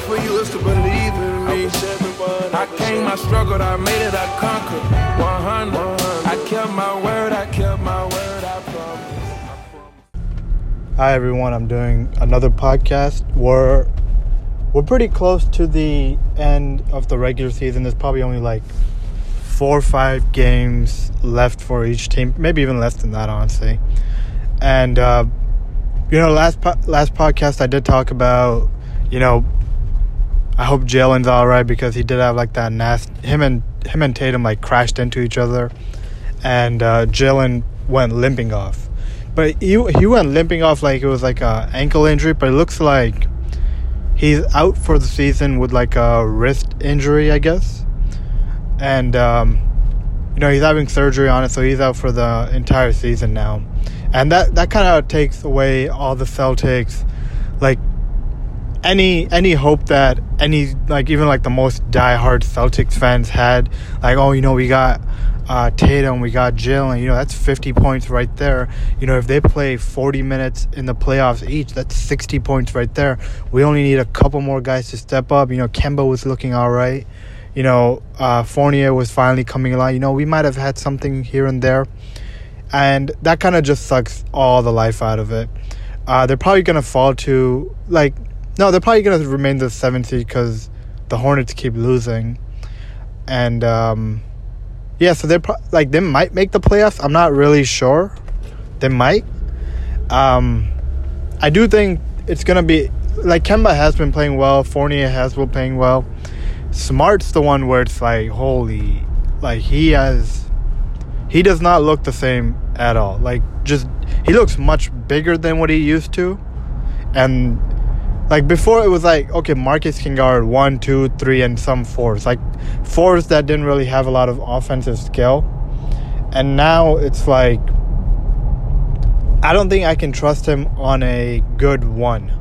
for you is to believe in me. I came, I struggled, I made it, I conquered. 100. I kept my word, I kept my word, I promise. Hi everyone, I'm doing another podcast. We're we're pretty close to the end of the regular season. There's probably only like four or five games left for each team, maybe even less than that, honestly. And uh, you know, last po- last podcast I did talk about, you know, I hope Jaylen's all right because he did have like that nasty. Him and him and Tatum like crashed into each other, and uh, Jaylen went limping off. But he he went limping off like it was like a ankle injury, but it looks like he's out for the season with like a wrist injury, I guess. And um, you know he's having surgery on it, so he's out for the entire season now and that that kind of takes away all the Celtics, like any any hope that any like even like the most diehard Celtics fans had, like oh you know we got uh, Tatum, we got Jaylen, you know that's fifty points right there. You know if they play forty minutes in the playoffs each, that's sixty points right there. We only need a couple more guys to step up. You know Kemba was looking all right. You know uh, Fournier was finally coming along. You know we might have had something here and there and that kind of just sucks all the life out of it. Uh, they're probably gonna fall to like no, they're probably gonna remain the seventh seed because the Hornets keep losing, and um, yeah, so they're pro- like they might make the playoffs. I'm not really sure. They might. Um, I do think it's gonna be like Kemba has been playing well. Fournier has been playing well. Smart's the one where it's like holy, like he has he does not look the same at all. Like just he looks much bigger than what he used to, and like before it was like okay, Marcus can guard one, two, three, and some fours. Like fours that didn't really have a lot of offensive skill, and now it's like I don't think I can trust him on a good one,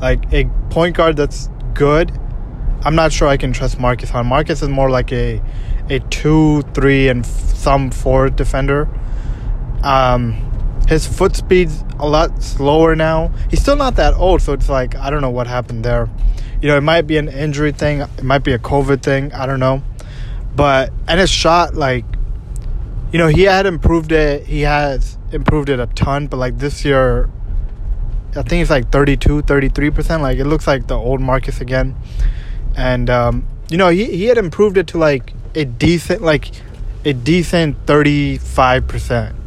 like a point guard that's good. I'm not sure I can trust Marcus on. Marcus is more like a a two, three, and some four defender. Um, his foot speed's a lot slower now. He's still not that old, so it's like I don't know what happened there. You know, it might be an injury thing, it might be a COVID thing. I don't know, but and his shot, like, you know, he had improved it. He has improved it a ton, but like this year, I think it's like 32, 33 percent. Like it looks like the old Marcus again, and um, you know, he he had improved it to like a decent like a decent 35%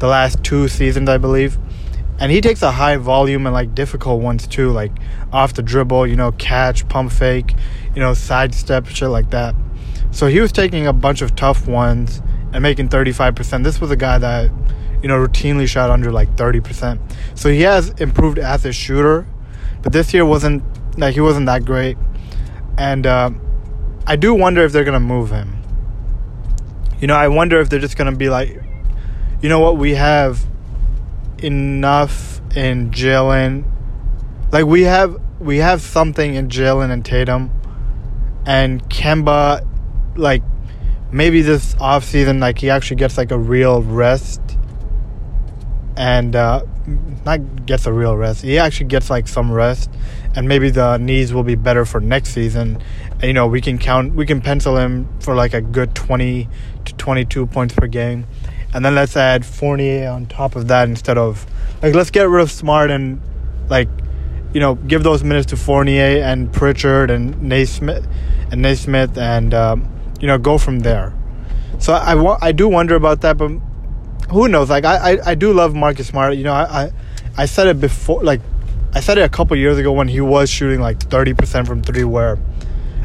the last two seasons I believe. And he takes a high volume and like difficult ones too like off the dribble you know catch pump fake you know sidestep shit like that. So he was taking a bunch of tough ones and making 35% this was a guy that you know routinely shot under like 30% so he has improved as a shooter but this year wasn't like he wasn't that great. And uh, I do wonder if they're gonna move him. You know, I wonder if they're just gonna be like, you know what, we have enough in Jaylen. Like we have we have something in Jaylen and Tatum and Kemba like maybe this off season like he actually gets like a real rest and uh not gets a real rest. He actually gets like some rest, and maybe the knees will be better for next season. And, you know, we can count, we can pencil him for like a good twenty to twenty-two points per game, and then let's add Fournier on top of that instead of like let's get rid of Smart and like you know give those minutes to Fournier and Pritchard and Nesmith and Nesmith and um, you know go from there. So I, I, do wonder about that, but who knows? Like I, I, I do love Marcus Smart. You know, I, I, I said it before. Like I said it a couple years ago when he was shooting like thirty percent from three. Where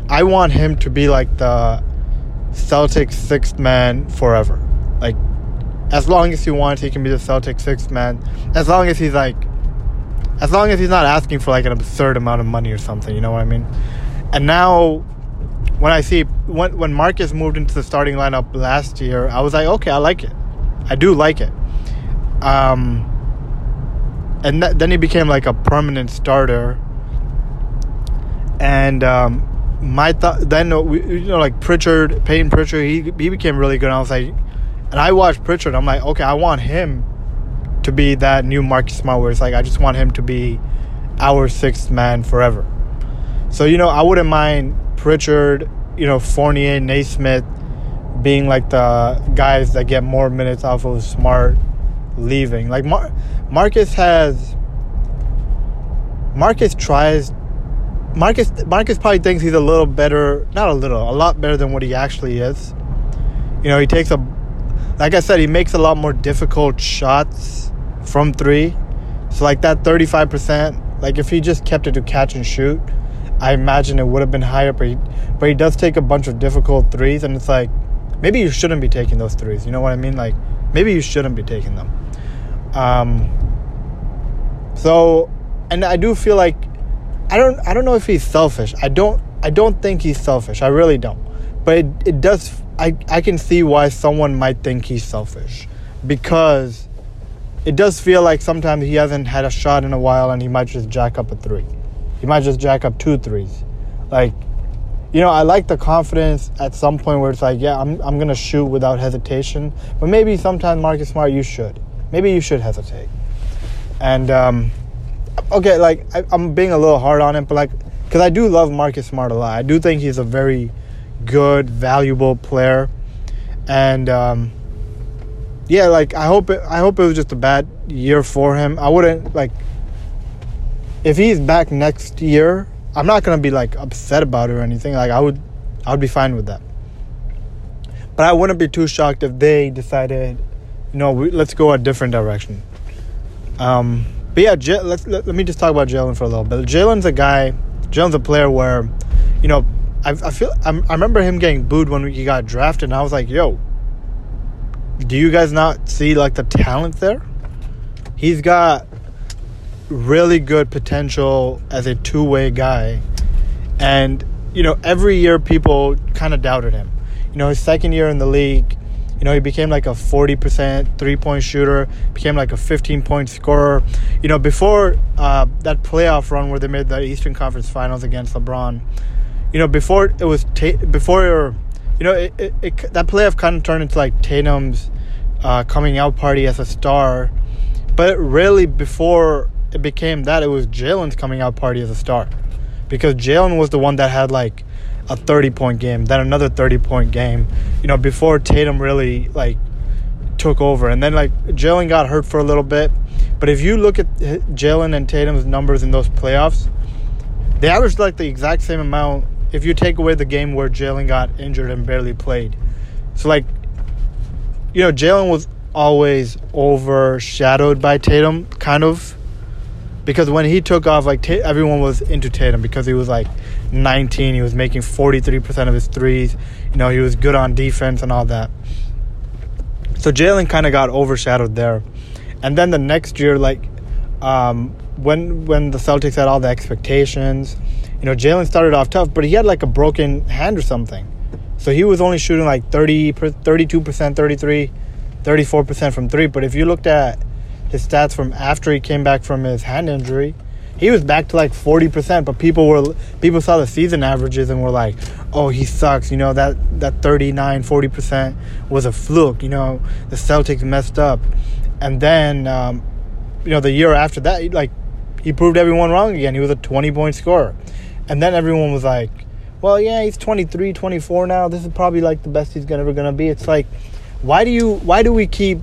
I want him to be like the Celtics sixth man forever. Like as long as he wants, he can be the Celtics sixth man. As long as he's like, as long as he's not asking for like an absurd amount of money or something. You know what I mean? And now when I see when when Marcus moved into the starting lineup last year, I was like, okay, I like it. I do like it. Um, and th- then he became like a permanent starter. And um, my thought then we, you know like Pritchard, Payton Pritchard, he he became really good. I was like, and I watched Pritchard. I'm like, okay, I want him to be that new Marcus Smart, where it's like I just want him to be our sixth man forever. So you know, I wouldn't mind Pritchard, you know, Fournier, Nesmith being like the guys that get more minutes off of Smart leaving. Like Mar- Marcus has Marcus tries Marcus Marcus probably thinks he's a little better, not a little, a lot better than what he actually is. You know, he takes a like I said, he makes a lot more difficult shots from 3. So like that 35%, like if he just kept it to catch and shoot, I imagine it would have been higher, but he, but he does take a bunch of difficult threes and it's like maybe you shouldn't be taking those threes. You know what I mean? Like maybe you shouldn't be taking them. Um so and I do feel like I don't I don't know if he's selfish. I don't I don't think he's selfish. I really don't. But it, it does I, I can see why someone might think he's selfish. Because it does feel like sometimes he hasn't had a shot in a while and he might just jack up a three. He might just jack up two threes. Like you know, I like the confidence at some point where it's like, yeah, I'm I'm gonna shoot without hesitation. But maybe sometimes Marcus Smart you should. Maybe you should hesitate. And um okay, like I, am being a little hard on him, but like, because I do love Marcus Smart a lot. I do think he's a very good, valuable player, and um, yeah, like I hope it, I hope it was just a bad year for him. I wouldn't like if he's back next year. I'm not gonna be like upset about it or anything. Like I would, I would be fine with that. But I wouldn't be too shocked if they decided, you know, we, let's go a different direction. Um, but yeah, J- let's let, let me just talk about Jaylen for a little bit. Jaylen's a guy. Jaylen's a player where, you know, I, I feel I'm, i remember him getting booed when he got drafted, and I was like, "Yo, do you guys not see like the talent there? He's got really good potential as a two way guy, and you know, every year people kind of doubted him. You know, his second year in the league, you know, he became like a 40% three point shooter, became like a 15 point scorer. You know, before uh, that playoff run where they made the Eastern Conference Finals against LeBron, you know, before it was, ta- before, you know, it, it, it, that playoff kind of turned into like Tatum's uh, coming out party as a star. But really, before it became that, it was Jaylen's coming out party as a star. Because Jaylen was the one that had like a 30 point game, then another 30 point game, you know, before Tatum really like took over. And then like Jaylen got hurt for a little bit. But if you look at Jaylen and Tatum's numbers in those playoffs, they averaged like the exact same amount if you take away the game where Jaylen got injured and barely played. So like, you know, Jaylen was always overshadowed by Tatum, kind of because when he took off, like t- everyone was into Tatum because he was like 19. He was making 43% of his threes. You know, he was good on defense and all that. So Jaylen kind of got overshadowed there. And then the next year, like um, when when the Celtics had all the expectations, you know, Jaylen started off tough, but he had like a broken hand or something. So he was only shooting like 30, 32%, 33, 34% from three. But if you looked at his stats from after he came back from his hand injury, he was back to like 40%, but people were people saw the season averages and were like, "Oh, he sucks." You know, that that 39, 40% was a fluke, you know, the Celtics messed up. And then um, you know, the year after that, like he proved everyone wrong again. He was a 20-point scorer. And then everyone was like, "Well, yeah, he's 23, 24 now. This is probably like the best he's ever going to be." It's like, why do you why do we keep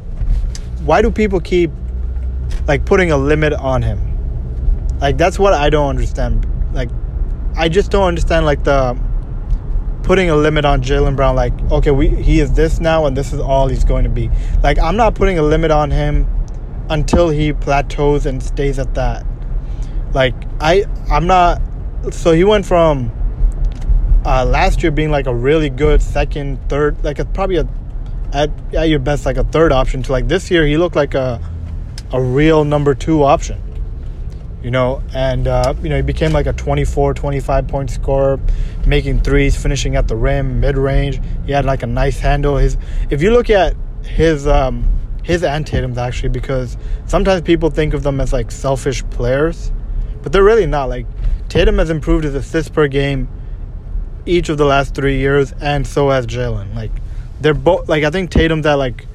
why do people keep like putting a limit on him. Like that's what I don't understand. Like I just don't understand like the putting a limit on Jaylen Brown. Like okay, we he is this now and this is all he's going to be. Like I'm not putting a limit on him until he plateaus and stays at that. Like I I'm not. So he went from uh, last year being like a really good second, third, like a, probably a at, at your best like a third option to like this year he looked like a a real number two option. You know, and uh, you know he became like a 24, 25 point scorer, making threes, finishing at the rim, mid range. He had like a nice handle. His if you look at his um, his Tatum's actually because sometimes people think of them as like selfish players, but they're really not. Like Tatum has improved his assists per game each of the last three years, and so has Jaylen. Like they're both like I think Tatum's at like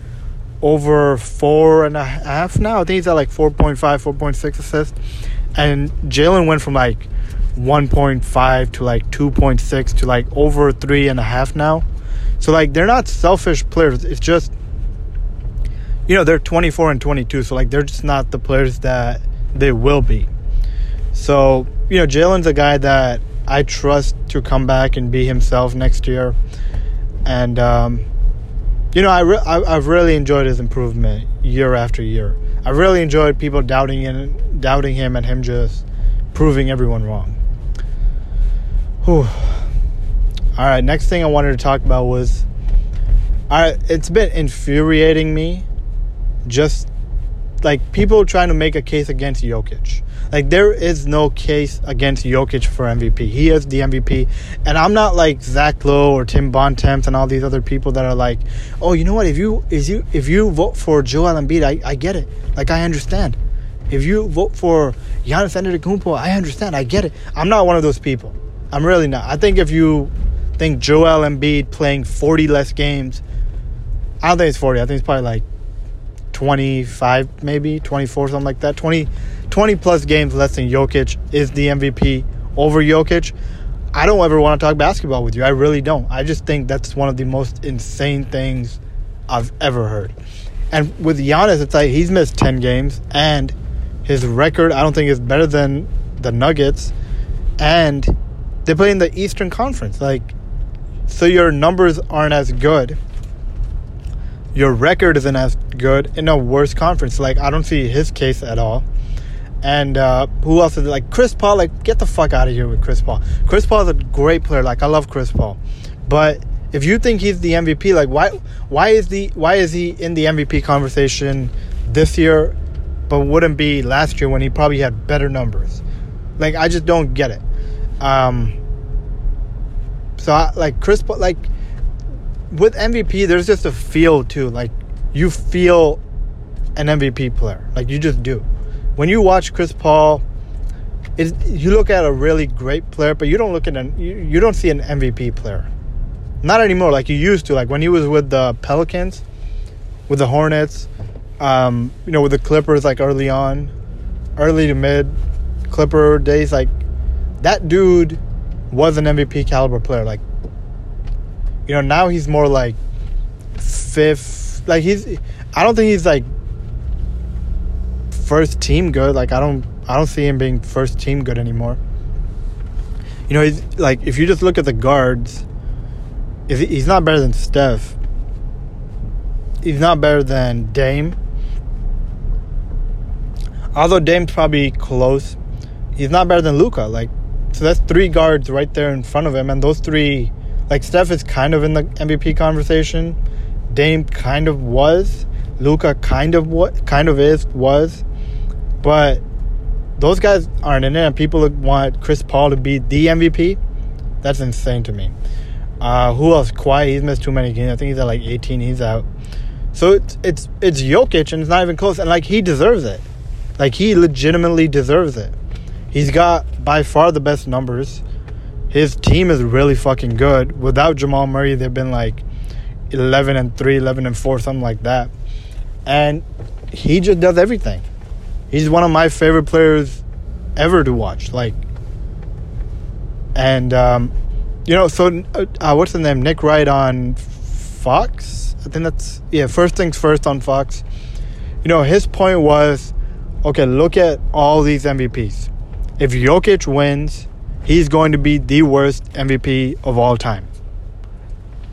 over four and a half now. I think he's at like 4.5, 4.6 assists. And Jaylen went from like 1.5 to like 2.6 to like over three and a half now. So like they're not selfish players. It's just you know they're 24 and 22. So like they're just not the players that they will be. So you know Jaylen's a guy that I trust to come back and be himself next year, and um, you know I, re- I have really enjoyed his improvement year after year. I really enjoyed people doubting him, doubting him, and him just proving everyone wrong. Whew. All right, next thing I wanted to talk about was I it's been infuriating me just like people trying to make a case against Jokic. Like there is no case against Jokic for MVP. He is the MVP, and I'm not like Zach Lowe or Tim Bontemps and all these other people that are like, oh, you know what? If you if you if you vote for Joel Embiid, I, I get it. Like I understand. If you vote for Giannis Antetokounmpo, I understand. I get it. I'm not one of those people. I'm really not. I think if you think Joel Embiid playing 40 less games, I don't think it's 40. I think it's probably like 25, maybe 24, something like that. 20, 20 plus games less than Jokic is the MVP over Jokic. I don't ever want to talk basketball with you. I really don't. I just think that's one of the most insane things I've ever heard. And with Giannis, it's like he's missed 10 games, and his record, I don't think, is better than the Nuggets. And they play in the Eastern Conference. Like, so your numbers aren't as good. Your record isn't as good in a worse conference. Like, I don't see his case at all. And uh, who else is it? like Chris Paul? Like, get the fuck out of here with Chris Paul. Chris Paul is a great player. Like, I love Chris Paul, but if you think he's the MVP, like why why is the why is he in the MVP conversation this year, but wouldn't be last year when he probably had better numbers? Like, I just don't get it. Um, so I, like Chris, Paul, like with MVP, there's just a feel too. Like you feel an MVP player, like you just do. When you watch Chris Paul, it, you look at a really great player, but you don't look at an you, you don't see an MVP player. Not anymore, like you used to. Like when he was with the Pelicans, with the Hornets, um, you know, with the Clippers, like early on, early to mid Clipper days, like that dude was an MVP caliber player. Like, you know, now he's more like fifth. Like he's, I don't think he's like first team good. Like I don't, I don't see him being first team good anymore. You know, he's like if you just look at the guards, if he's not better than Steph. He's not better than Dame. Although Dame's probably close, he's not better than Luka. Like so that's three guards right there in front of him, and those three, like Steph is kind of in the MVP conversation. Dame kind of was. Luka kind of what kind of is was, but those guys aren't in it. And people want Chris Paul to be the MVP. That's insane to me. Uh, who else? Kawhi, he's missed too many games. I think he's at like 18. He's out. So it's it's it's Jokic, and it's not even close. And like he deserves it. Like he legitimately deserves it. He's got by far the best numbers. His team is really fucking good. Without Jamal Murray, they've been like 11 and 3, 11 and 4, something like that. And he just does everything. He's one of my favorite players ever to watch. Like, and, um, you know, so uh, what's the name? Nick Wright on Fox? I think that's, yeah, first things first on Fox. You know, his point was okay, look at all these MVPs if Jokic wins, he's going to be the worst MVP of all time.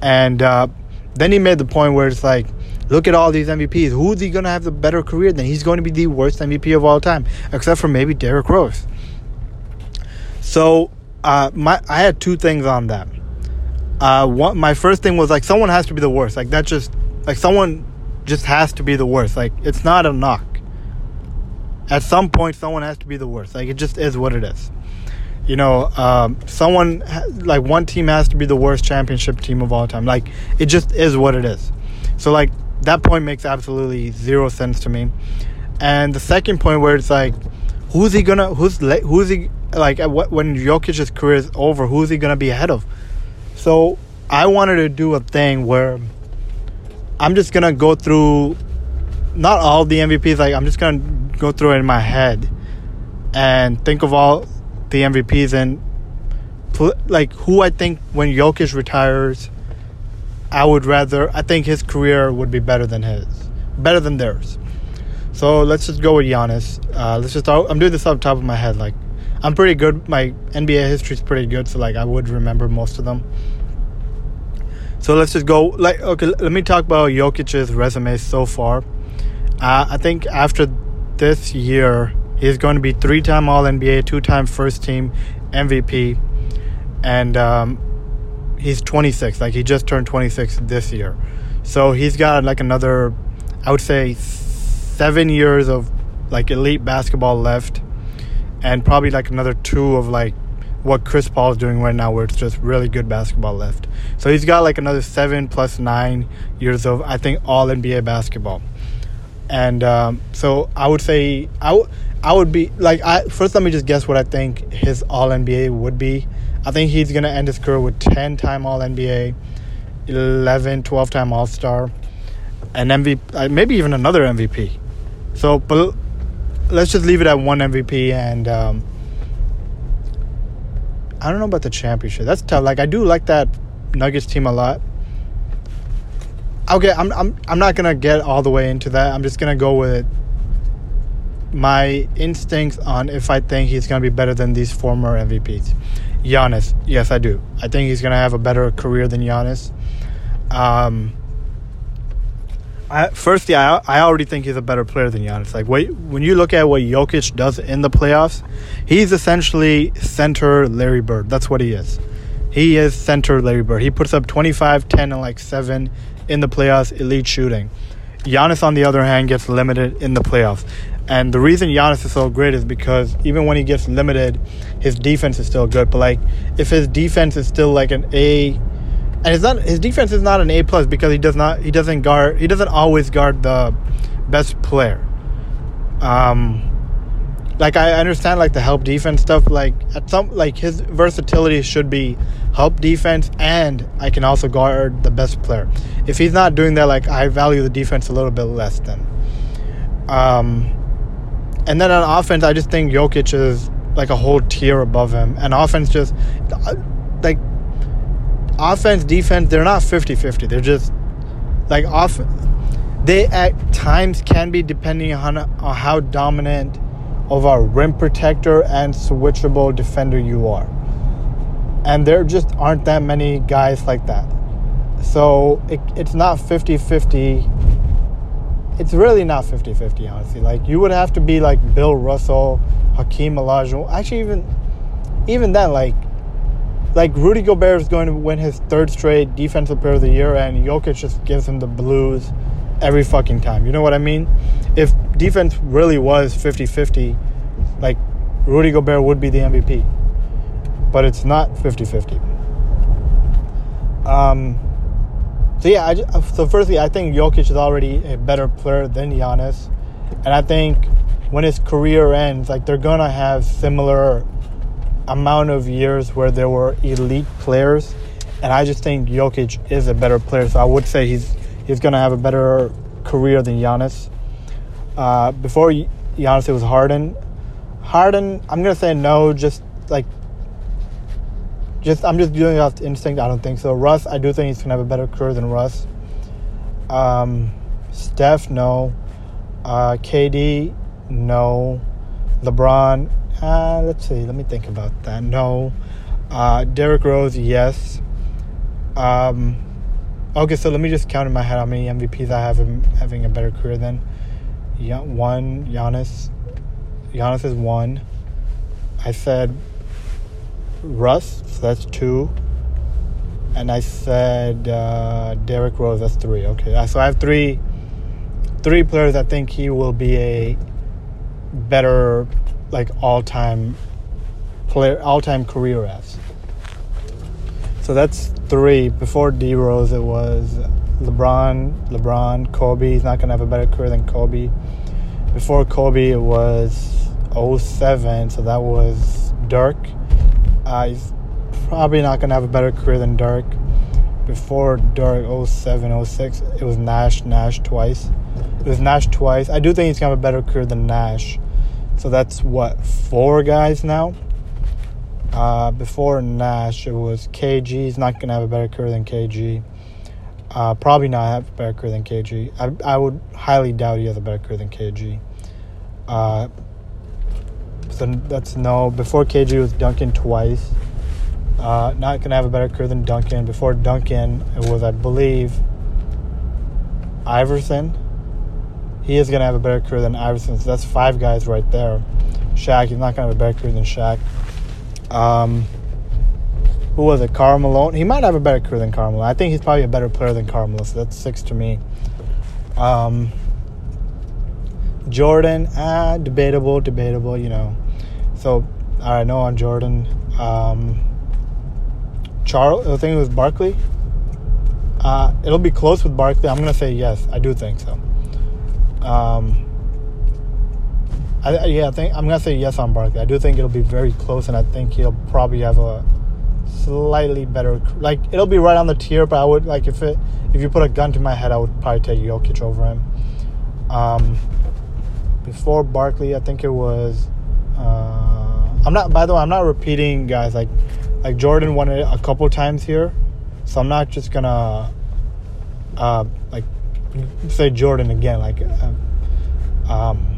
And uh, then he made the point where it's like, look at all these MVPs. Who's he going to have the better career than? He's going to be the worst MVP of all time, except for maybe Derrick Rose. So uh, my I had two things on that. Uh, one, my first thing was like someone has to be the worst. Like that just like someone just has to be the worst. Like it's not a knock at some point someone has to be the worst like it just is what it is you know um, someone like one team has to be the worst championship team of all time like it just is what it is so like that point makes absolutely zero sense to me. And the second point where it's like who's he gonna who's who's he like what when Jokic's career is over who's he gonna be ahead of? So I wanted to do a thing where I'm just gonna go through not all the MVPs like I'm just gonna go through it in my head and think of all the MVPs and like who I think when Jokic retires, I would rather. I think his career would be better than his, better than theirs. So let's just go with Giannis. Uh, let's just. I'm doing this off the top of my head. Like, I'm pretty good. My NBA history is pretty good, so like I would remember most of them. So let's just go. Like, okay, let me talk about Jokic's resume so far. Uh, I think after this year, he's going to be three-time All NBA, two-time First Team MVP and um, he's 26. Like he just turned 26 this year, so he's got like another, I would say, seven years of like elite basketball left, and probably like another two of like what Chris Paul is doing right now, where it's just really good basketball left. So he's got like another seven plus nine years of I think all NBA basketball, and um, so I would say I, w- I would be like I first let me just guess what I think his all NBA would be. I think he's going to end his career with 10 time All NBA, 11, 12 time All Star, and MVP, uh, maybe even another MVP. So, but let's just leave it at one MVP. And um, I don't know about the championship. That's tough. Like, I do like that Nuggets team a lot. Okay, I'm, I'm, I'm not going to get all the way into that. I'm just going to go with my instincts on if I think he's going to be better than these former MVPs. Giannis. Yes, I do. I think he's gonna have a better career than Giannis. Um, I, firstly, I I already think he's a better player than Giannis. Like, wait, when you look at what Jokic does in the playoffs, he's essentially center Larry Bird. That's what he is. He is center Larry Bird. He puts up 25, 10, and like 7 in the playoffs, elite shooting. Giannis, on the other hand, gets limited in the playoffs. And the reason Giannis is so great is because even when he gets limited, his defense is still good. But like, if his defense is still like an A, and it's not his defense is not an A plus because he does not he doesn't guard he doesn't always guard the best player. Um, like I understand like the help defense stuff. Like at some like his versatility should be help defense, and I can also guard the best player. If he's not doing that, like I value the defense a little bit less than. Um, and then on offense, I just think Jokic is like a whole tier above him. And offense just uh, like offense, defense, they're not 50-50. They're just like off they at times can be depending on, on how dominant of a rim protector and switchable defender you are. And there just aren't that many guys like that. So it, it's not 50 50 it's really not 50-50 honestly. Like you would have to be like bill russell hakeem olajuwon. Actually even even then like like rudy gobert is going to win his third straight defensive player of the year and jokic just gives him the blues every fucking time. You know what i mean? If defense really was 50-50 like rudy gobert would be the mvp but it's not 50-50 um so yeah, I just, so firstly, I think Jokic is already a better player than Giannis, and I think when his career ends, like they're gonna have similar amount of years where there were elite players, and I just think Jokic is a better player. So I would say he's he's gonna have a better career than Giannis. Uh, before Giannis, it was Harden. Harden, I'm gonna say no, just like just I'm just doing it off instinct. I don't think so. Russ, I do think he's gonna have a better career than Russ. Um, Steph, no. Uh, KD, no. LeBron, uh, let's see. Let me think about that. No. Uh, Derrick Rose, yes. Um, okay, so let me just count in my head how many MVPs I have him having a better career than. Yeah, one. Giannis. Giannis is one. I said Russ, so that's two. And I said uh, Derrick Rose, that's three. Okay, so I have three, three players. I think he will be a better, like all-time player, all-time career as. So that's three. Before D Rose, it was LeBron, LeBron, Kobe. He's not gonna have a better career than Kobe. Before Kobe, it was 07, so that was Dirk. He's probably not going to have a better career than Dirk. Before Dirk 07, 06, it was Nash, Nash twice. It was Nash twice. I do think he's going to have a better career than Nash. So that's what, four guys now? Uh, before Nash, it was KG. He's not going to have a better career than KG. Uh, probably not have a better career than KG. I, I would highly doubt he has a better career than KG. Uh, so that's no. Before KG was Duncan twice. Uh, not going to have a better career than Duncan. Before Duncan, it was, I believe, Iverson. He is going to have a better career than Iverson. So that's five guys right there. Shaq, he's not going to have a better career than Shaq. Um, who was it? Karl Malone. He might have a better career than Karl Malone. I think he's probably a better player than Karl Malone. So that's six to me. Um, Jordan, ah, debatable, debatable. You know. So, I know on Jordan. Um, Charles, I think it was Barkley. Uh, it'll be close with Barkley. I'm gonna say yes. I do think so. Um, I, yeah, I think I'm gonna say yes on Barkley. I do think it'll be very close, and I think he'll probably have a slightly better. Like it'll be right on the tier, but I would like if it if you put a gun to my head, I would probably take Jokic over him. Um, before Barkley, I think it was. Uh, I'm not. By the way, I'm not repeating guys. Like like Jordan won it a couple times here, so I'm not just gonna uh, like say Jordan again. Like. Uh, um,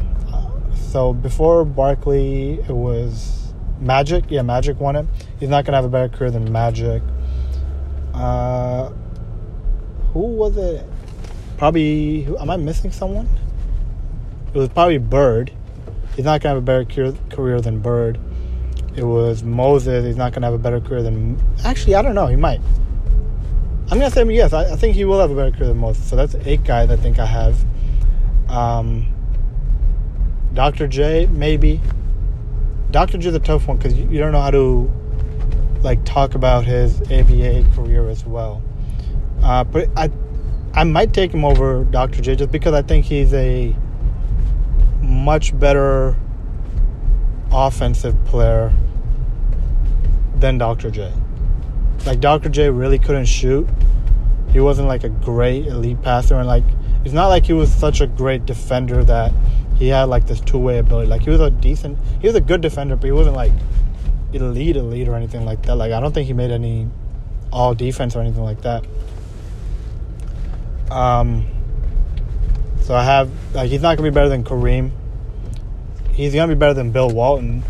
so before Barkley, it was Magic. Yeah, Magic won it. He's not gonna have a better career than Magic. Uh, who was it? Probably. Am I missing someone? It was probably Bird. He's not gonna have a better career than Bird. It was Moses. He's not gonna have a better career than. Actually, I don't know. He might. I'm gonna say yes. I, I think he will have a better career than Moses. So that's eight guys I think I have. Um, Dr. J, maybe. Dr. J a tough one because you, you don't know how to like talk about his ABA career as well. Uh, but I, I might take him over Dr. J just because I think he's a much better offensive player than Dr. J. Like Dr. J really couldn't shoot. He wasn't like a great elite passer and like it's not like he was such a great defender that he had like this two way ability. Like he was a decent, he was a good defender, but he wasn't like elite elite or anything like that. Like I don't think he made any all defense or anything like that. Um. So I have like he's not gonna be better than Kareem. He's gonna be better than Bill Walton.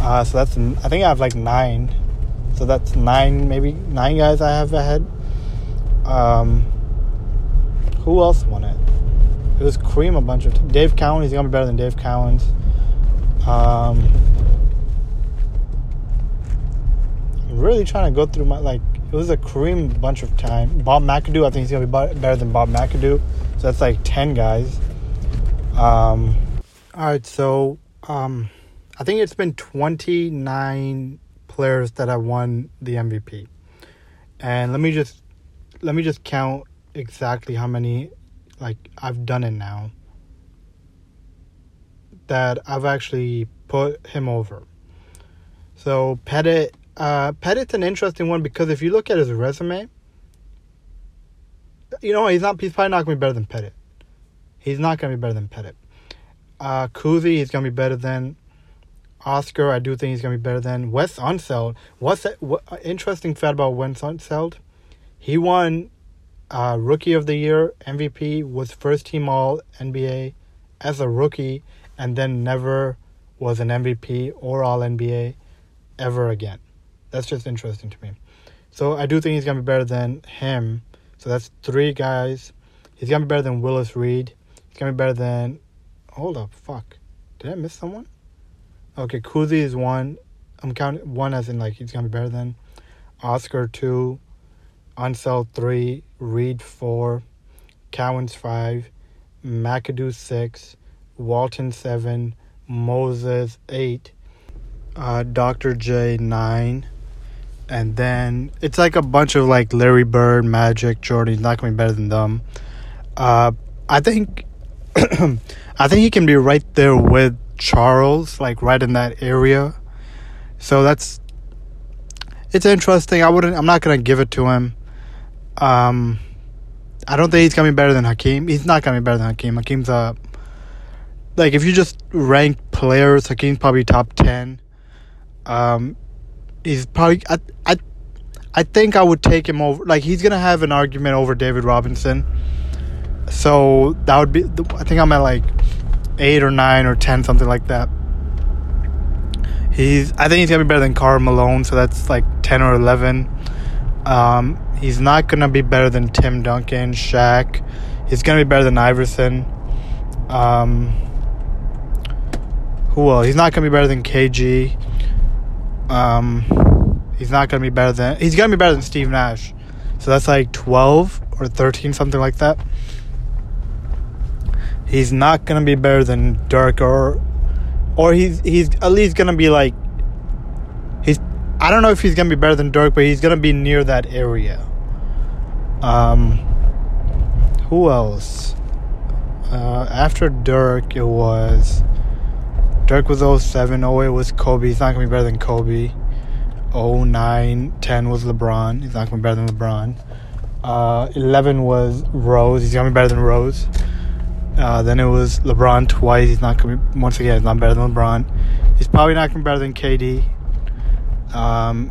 Uh, so that's I think I have like nine. So that's nine, maybe nine guys I have ahead. Um, who else won it? It was Kareem a bunch of t- Dave Cowan. He's gonna be better than Dave Cowens. Um, I'm really trying to go through my like. It was a Kareem bunch of time. Bob McAdoo. I think he's gonna be better than Bob McAdoo. So that's like ten guys. Um, all right. So um, I think it's been twenty nine players that have won the MVP, and let me just let me just count exactly how many like I've done it now that I've actually put him over. So Pettit, uh, Pettit's an interesting one because if you look at his resume, you know he's not. He's probably not to be better than Pettit. He's not going to be better than Pettit. Uh, Cousy, he's going to be better than Oscar. I do think he's going to be better than Wes Unseld. What's that? What interesting fact about Wes Unseld? He won uh, rookie of the year MVP was first team All NBA as a rookie, and then never was an MVP or All NBA ever again. That's just interesting to me. So I do think he's gonna be better than him. So that's three guys. He's gonna be better than Willis Reed. He's gonna be better than. Hold up, fuck. Did I miss someone? Okay, Cousy is one. I'm counting one as in like he's gonna be better than Oscar two. Unseld 3, Reed 4, Cowens 5, McAdoo 6, Walton 7, Moses 8, uh, Dr. J 9, and then it's like a bunch of like Larry Bird, Magic, Jordan. He's not to be better than them. Uh, I think, I think he can be right there with Charles, like right in that area. So that's it's interesting. I wouldn't. I'm not gonna give it to him. Um, I don't think he's gonna be better than Hakeem. He's not gonna be better than Hakeem. Hakeem's a like if you just rank players, Hakeem's probably top ten. Um, he's probably I, I I think I would take him over. Like he's gonna have an argument over David Robinson. So that would be. I think I'm at like eight or nine or ten, something like that. He's. I think he's gonna be better than Karl Malone. So that's like ten or eleven. Um, he's not gonna be better than Tim Duncan, Shaq. He's gonna be better than Iverson. Um, who else? He's not gonna be better than KG. Um, he's not gonna be better than. He's gonna be better than Steve Nash. So that's like twelve or thirteen, something like that. He's not gonna be better than Dirk or, or he's he's at least gonna be like. He's. I don't know if he's gonna be better than Dirk, but he's gonna be near that area. Um. Who else? Uh, after Dirk, it was Dirk was 07, 08 was Kobe. He's not to be better than Kobe. 09, 10 was LeBron. He's not to be better than LeBron. Uh, 11 was Rose. He's to be better than Rose. Uh, then it was LeBron twice. He's not going to be, once again, he's not better than LeBron. He's probably not going to be better than KD. Um,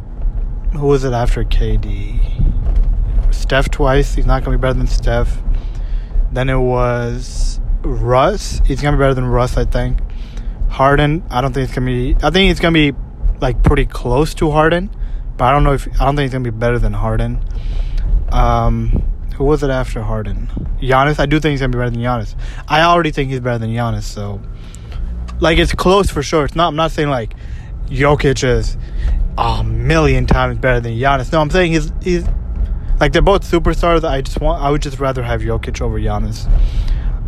who was it after KD? Steph twice. He's not going to be better than Steph. Then it was Russ. He's going to be better than Russ, I think. Harden, I don't think it's gonna be. I think it's gonna be like pretty close to Harden, but I don't know if I don't think it's gonna be better than Harden. Um, who was it after Harden? Giannis. I do think he's gonna be better than Giannis. I already think he's better than Giannis. So, like, it's close for sure. It's not. I'm not saying like Jokic is a million times better than Giannis. No, I'm saying he's he's like they're both superstars. I just want. I would just rather have Jokic over Giannis.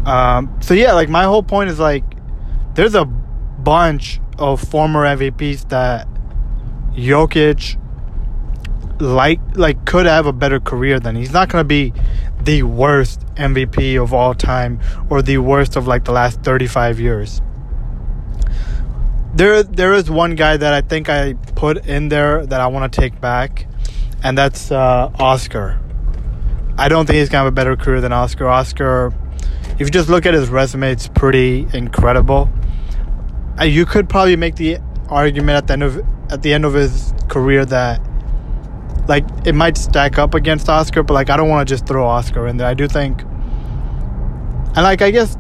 Um, so yeah, like my whole point is like there's a bunch of former MVPs that Jokic like like could have a better career than he's not to be the worst MVP of all time or the worst of like the last 35 years. There there is one guy that I think I put in there that I want to take back and that's uh, Oscar. I don't think he's to have a better career than Oscar. Oscar if you just look at his resume it's pretty incredible uh, you could probably make the argument at the end of at the end of his career that like it might stack up against Oscar, but like I don't want to just throw Oscar in there. I do think, and like I guess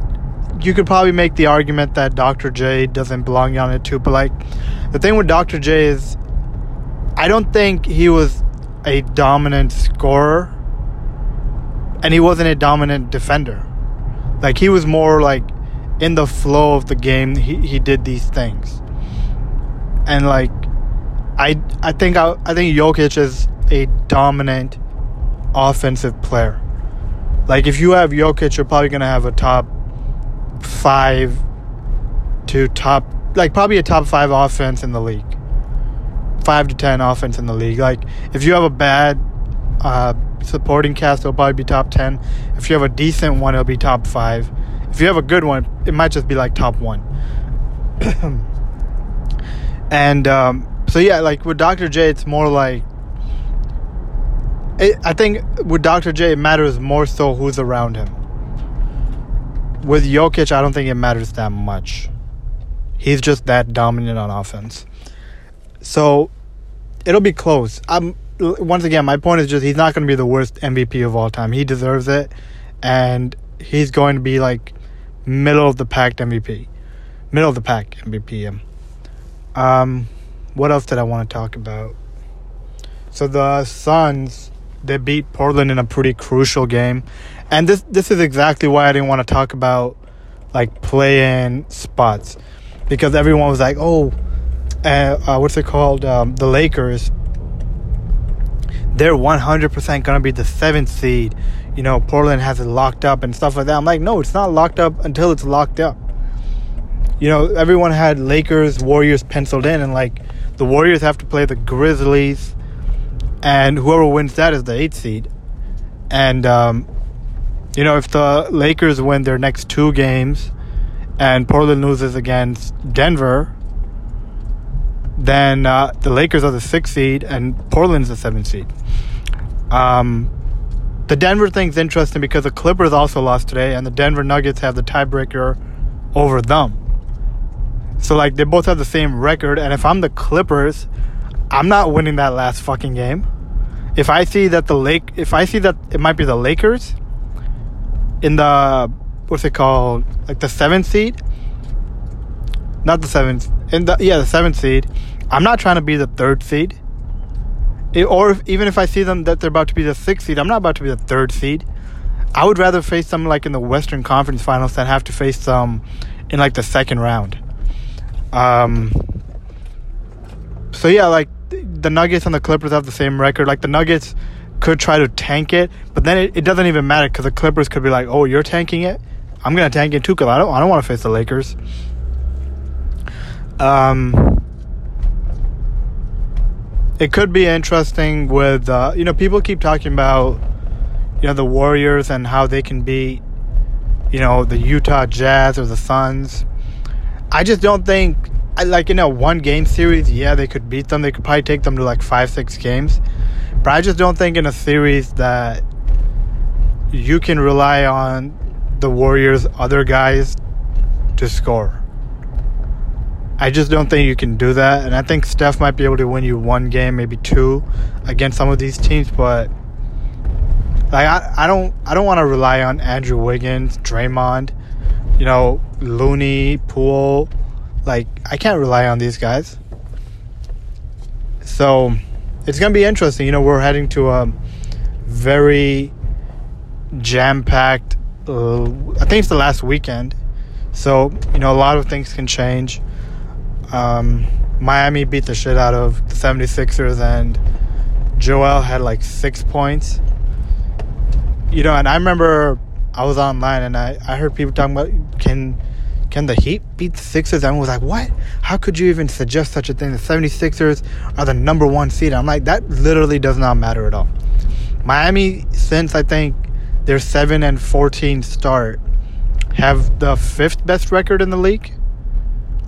you could probably make the argument that Dr. J doesn't belong on it too. But like the thing with Dr. J is, I don't think he was a dominant scorer, and he wasn't a dominant defender. Like he was more like in the flow of the game, he, he did these things. And like, I I think I, I think Jokic is a dominant offensive player. Like if you have Jokic, you're probably gonna have a top five to top like probably a top five offense in the league. Five to ten offense in the league. Like if you have a bad uh, supporting cast, it'll probably be top ten. If you have a decent one, it'll be top five. If you have a good one, it might just be like top one. and um, so yeah, like with Dr. J, it's more like it, I think with Dr. J, it matters more so who's around him. With Jokic, I don't think it matters that much. He's just that dominant on offense. So it'll be close. I'm once again, my point is just he's not going to be the worst MVP of all time. He deserves it, and he's going to be like middle of the pack MVP, middle of the pack MVP. Um, what else did I want to talk about? So the Suns they beat Portland in a pretty crucial game, and this this is exactly why I didn't want to talk about like play-in spots because everyone was like, oh, uh, uh, what's it called? Um, the Lakers. They're 100% going to be the seventh seed you know, Portland has it locked up and stuff like that. I'm like, no, it's not locked up until it's locked up. You know, everyone had Lakers, Warriors penciled in, and like the Warriors have to play the Grizzlies, and whoever wins that is the eighth seed. And, um, you know, if the Lakers win their next two games and Portland loses against Denver, then uh, the Lakers are the sixth seed and Portland's the seventh seed. Um, the Denver thing's interesting because the Clippers also lost today, and the Denver Nuggets have the tiebreaker over them. So, like, they both have the same record, and if I'm the Clippers, I'm not winning that last fucking game. If I see that the lake, if I see that it might be the Lakers in the what's it called, like the seventh seed, not the seventh, in the yeah the seventh seed. I'm not trying to be the third seed. It, or if, even if I see them that they're about to be the sixth seed, I'm not about to be the third seed. I would rather face them like in the Western Conference Finals than have to face them in like the second round. Um. So yeah, like the Nuggets and the Clippers have the same record. Like the Nuggets could try to tank it, but then it, it doesn't even matter because the Clippers could be like, "Oh, you're tanking it. I'm gonna tank it too because I don't I don't want to face the Lakers." Um. It could be interesting with uh, you know people keep talking about you know the Warriors and how they can beat you know the Utah Jazz or the Suns. I just don't think I like in a one game series, yeah, they could beat them. They could probably take them to like five, six games. But I just don't think in a series that you can rely on the Warriors' other guys to score. I just don't think you can do that. And I think Steph might be able to win you one game, maybe two against some of these teams, but like I, I don't I don't want to rely on Andrew Wiggins, Draymond, you know, Looney, Poole. Like I can't rely on these guys. So it's gonna be interesting. You know, we're heading to a very jam-packed. Uh, I think it's the last weekend, so you know a lot of things can change. Um, Miami beat the shit out of the 76ers, and Joel had like six points. You know, and I remember I was online and I, I heard people talking about can can the Heat beat the Sixers? Everyone was like, what? How could you even suggest such a thing? The 76ers are the number one seed. I'm like, that literally does not matter at all. Miami, since I think their 7 and 14 start, have the fifth best record in the league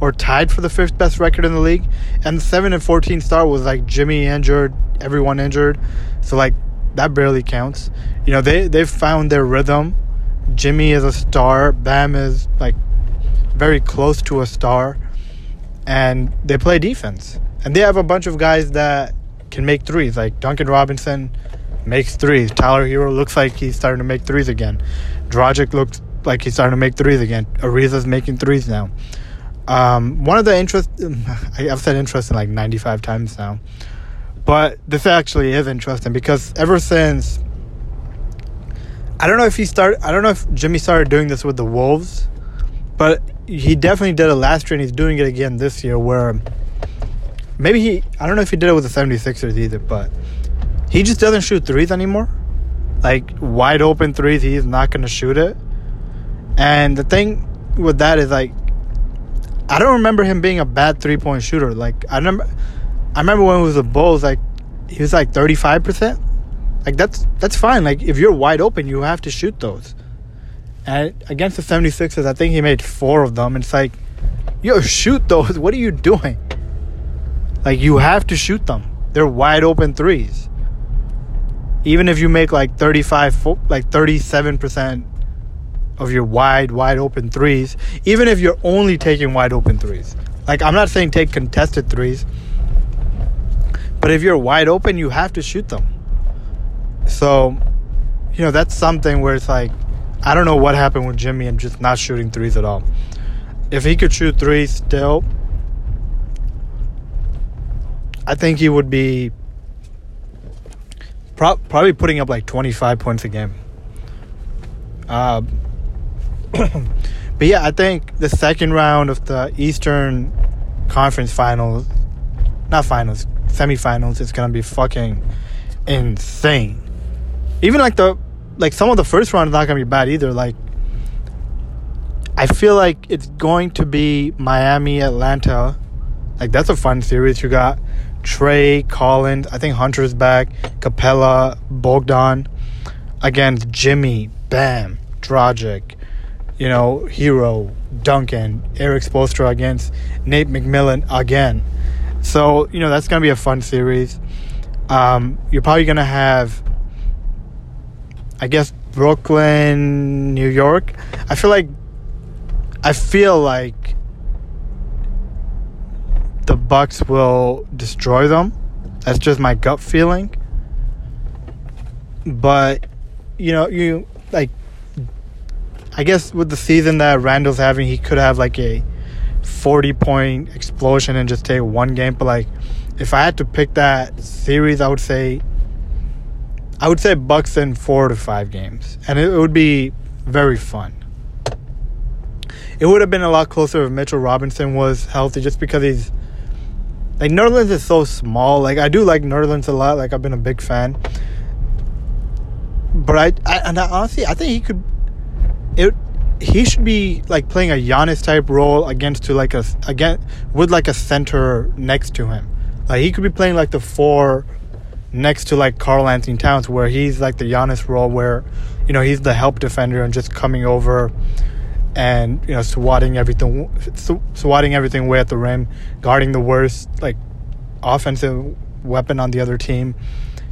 or tied for the fifth best record in the league. And the 7 and 14 start was like Jimmy injured, everyone injured. So, like, that barely counts. You know, they, they've found their rhythm. Jimmy is a star. Bam is like very close to a star, and they play defense. And they have a bunch of guys that can make threes, like Duncan Robinson makes threes. Tyler Herro looks like he's starting to make threes again. Dragic looks like he's starting to make threes again. Ariza's making threes now. Um, one of the interest, I've said interesting like 95 times now, but this actually is interesting because ever since, I don't know if he started, I don't know if Jimmy started doing this with the Wolves, but he definitely did it last year and he's doing it again this year where maybe he I don't know if he did it with the 76ers either, but he just doesn't shoot threes anymore. Like wide open threes, he's not gonna shoot it. And the thing with that is like I don't remember him being a bad three point shooter. Like I remember I remember when it was the Bulls, like he was like thirty five percent. Like that's that's fine. Like if you're wide open you have to shoot those. And against the 76ers, I think he made four of them. It's like, yo, shoot those. What are you doing? Like, you have to shoot them. They're wide open threes. Even if you make like 35, like 37% of your wide, wide open threes, even if you're only taking wide open threes. Like, I'm not saying take contested threes, but if you're wide open, you have to shoot them. So, you know, that's something where it's like, I don't know what happened with Jimmy and just not shooting threes at all. If he could shoot threes still, I think he would be pro- probably putting up like 25 points a game. Uh, but yeah, I think the second round of the Eastern Conference Finals, not finals, semifinals, is gonna be fucking insane. Even like the like some of the first round is not gonna be bad either. Like I feel like it's going to be Miami, Atlanta. Like that's a fun series. You got Trae, Collins, I think Hunter's back, Capela, Bogdan against Jimmy, Bam, Dragic, you know, Herro, Duncan, Erik Spoelstra against Nate McMillan again. So, you know, that's going to be a fun series. Um, you're probably going to have I guess Brooklyn, New York. I feel like I feel like the Bucks will destroy them. That's just my gut feeling. But you know, you like I guess with the season that Randle's having, he could have like a 40 point explosion and just take one game. But like, if I had to pick that series, I would say, I would say Bucks in four to five games, and it, would be very fun. It would have been a lot closer if Mitchell Robinson was healthy, just because he's like Nerlens is so small. Like I do like Nerlens a lot. Like I've been a big fan, but I, I and I, honestly I think he could. It he should be like playing a Giannis type role against to like a again with like a center next to him. Like he could be playing like the four next to like Karl-Anthony Towns, where he's like the Giannis role, where you know he's the help defender and just coming over and you know swatting everything, swatting everything away at the rim, guarding the worst like offensive weapon on the other team,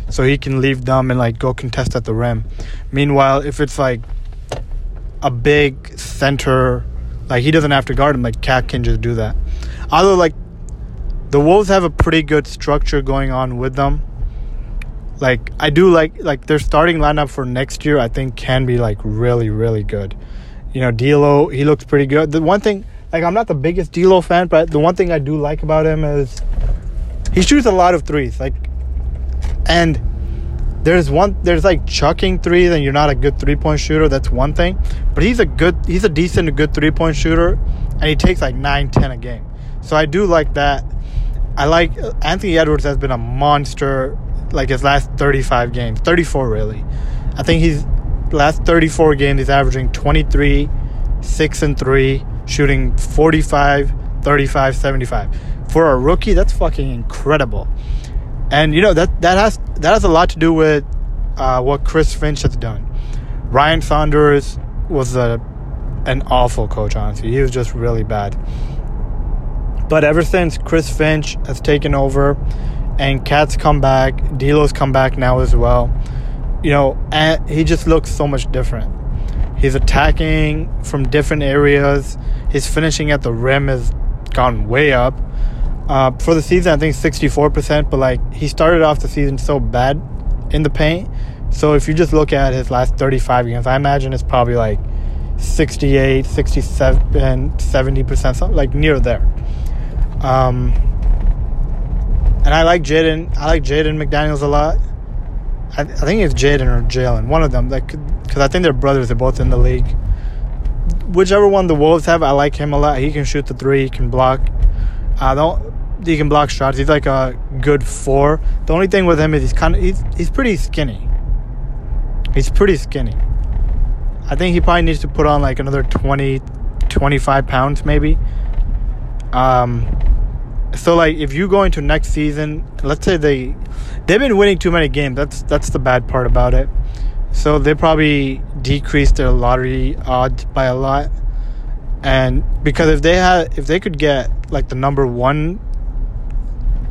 so he can leave them and like go contest at the rim. Meanwhile, if it's like a big center. Like he doesn't have to guard him. Like KAT can just do that. Although like the Wolves have a pretty good structure going on with them. Like I do like like their starting lineup for next year. I think can be like really really good. You know, D'Lo he looks pretty good. The one thing like I'm not the biggest D'Lo fan, but the one thing I do like about him is he shoots a lot of threes. Like and there's one there's like chucking threes and you're not a good three point shooter that's one thing but he's a good he's a decent good three point shooter and he takes like nine ten a game so i do like that i like anthony edwards has been a monster like his last 35 games 34 really i think he's last 34 games he's averaging 23 6 and 3 shooting 45 35 75 for a rookie that's fucking incredible and you know that that has that has a lot to do with uh, what Chris Finch has done. Ryan Saunders was a an awful coach. Honestly, he was just really bad. But ever since Chris Finch has taken over, and KAT's come back, D'Lo's come back now as well. You know, and he just looks so much different. He's attacking from different areas. His finishing at the rim has gone way up. Uh, for the season, I think 64%, but like he started off the season so bad in the paint. So if you just look at his last 35 games, I imagine it's probably like 68, 67, 70%, something like near there. Um, and I like Jaden. I like Jaden McDaniels a lot. I, I think it's Jaden or Jalen, one of them. Like, because I think they're brothers. They're both in the league. Whichever one the Wolves have, I like him a lot. He can shoot the three. He can block. I don't he can block shots. He's like a good four. The only thing with him is he's kind of he's he's pretty skinny. He's pretty skinny. I think he probably needs to put on like another 20, 25 pounds maybe. Um, so like if you go into next season, let's say they they've been winning too many games. That's that's the bad part about it. So they probably decreased their lottery odds by a lot. And because if they had if they could get like the number one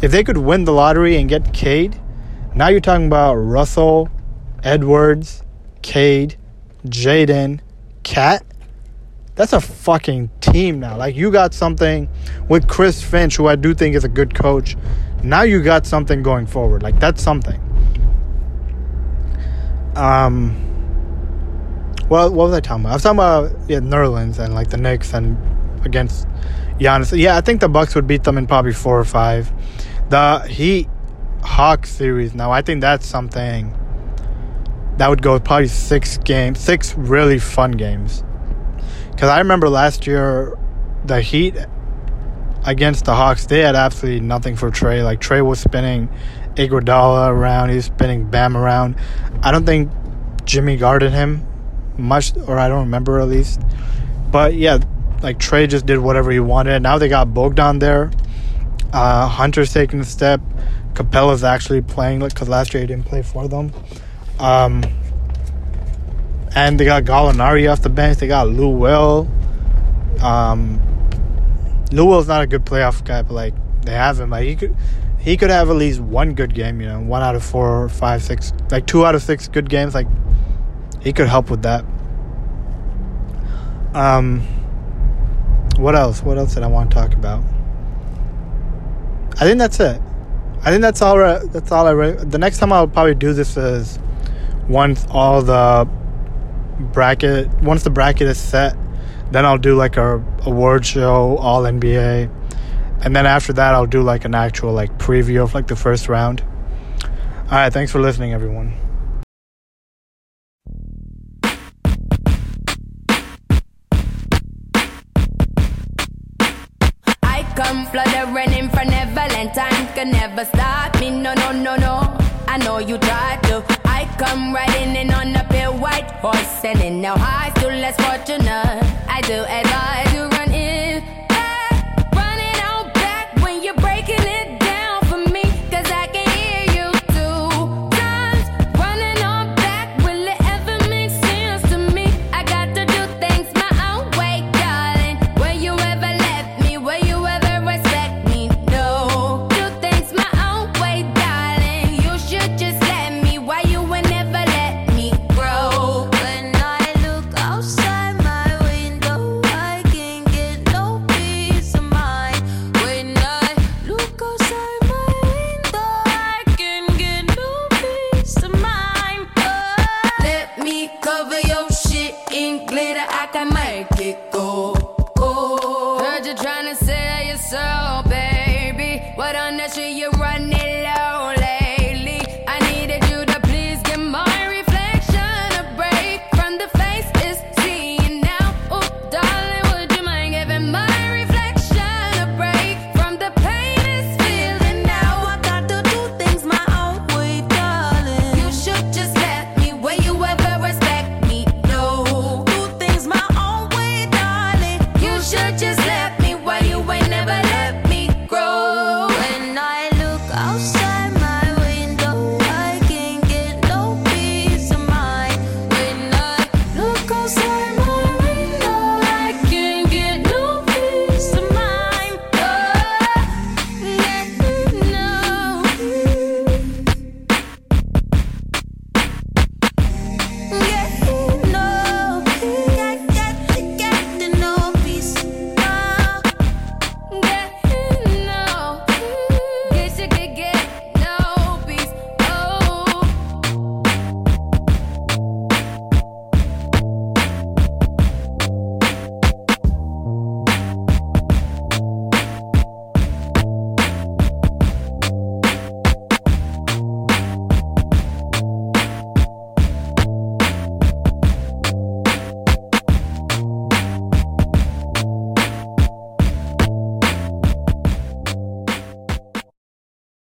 if they could win the lottery and get Cade, now you're talking about Russell, Edwards, Cade, Jaden, KAT. That's a fucking team now. Like you got something with Chris Finch, who I do think is a good coach. Now you got something going forward. Like that's something. Um. Well, what was I talking about? I was talking about yeah, Nerlens and like the Knicks and against Giannis. Yeah, I think the Bucks would beat them in probably four or five. The Heat Hawk series. Now, I think that's something that would go probably six games, six really fun games. Because I remember last year, the Heat against the Hawks, they had absolutely nothing for Trae. Like Trae was spinning Iguodala around, he was spinning Bam around. I don't think Jimmy guarded him much, or I don't remember at least. But yeah, like Trae just did whatever he wanted. Now they got Bogdan there. Uh, Hunter's taking a step. Capela's actually playing because last year he didn't play for them. Um, and they got Gallinari off the bench. They got Lou Will. Um, Lou Will's not a good playoff guy, but like they have him. Like he could, he could have at least one good game. You know, one out of four, five, six, like two out of six good games. Like he could help with that. Um, what else? What else did I want to talk about? I think that's it. I think that's all. Right, that's all I. Re- the next time I'll probably do this is once all the bracket, once the bracket is set, then I'll do like a award show, all NBA, and then after that I'll do like an actual like preview of like the first round. All right, thanks for listening, everyone. Come fluttering in for Neverland. Time can never stop me. No, no, no, no. I know you try to. Come riding in on a pale white horse, and in now high, still less fortunate. I do advise you run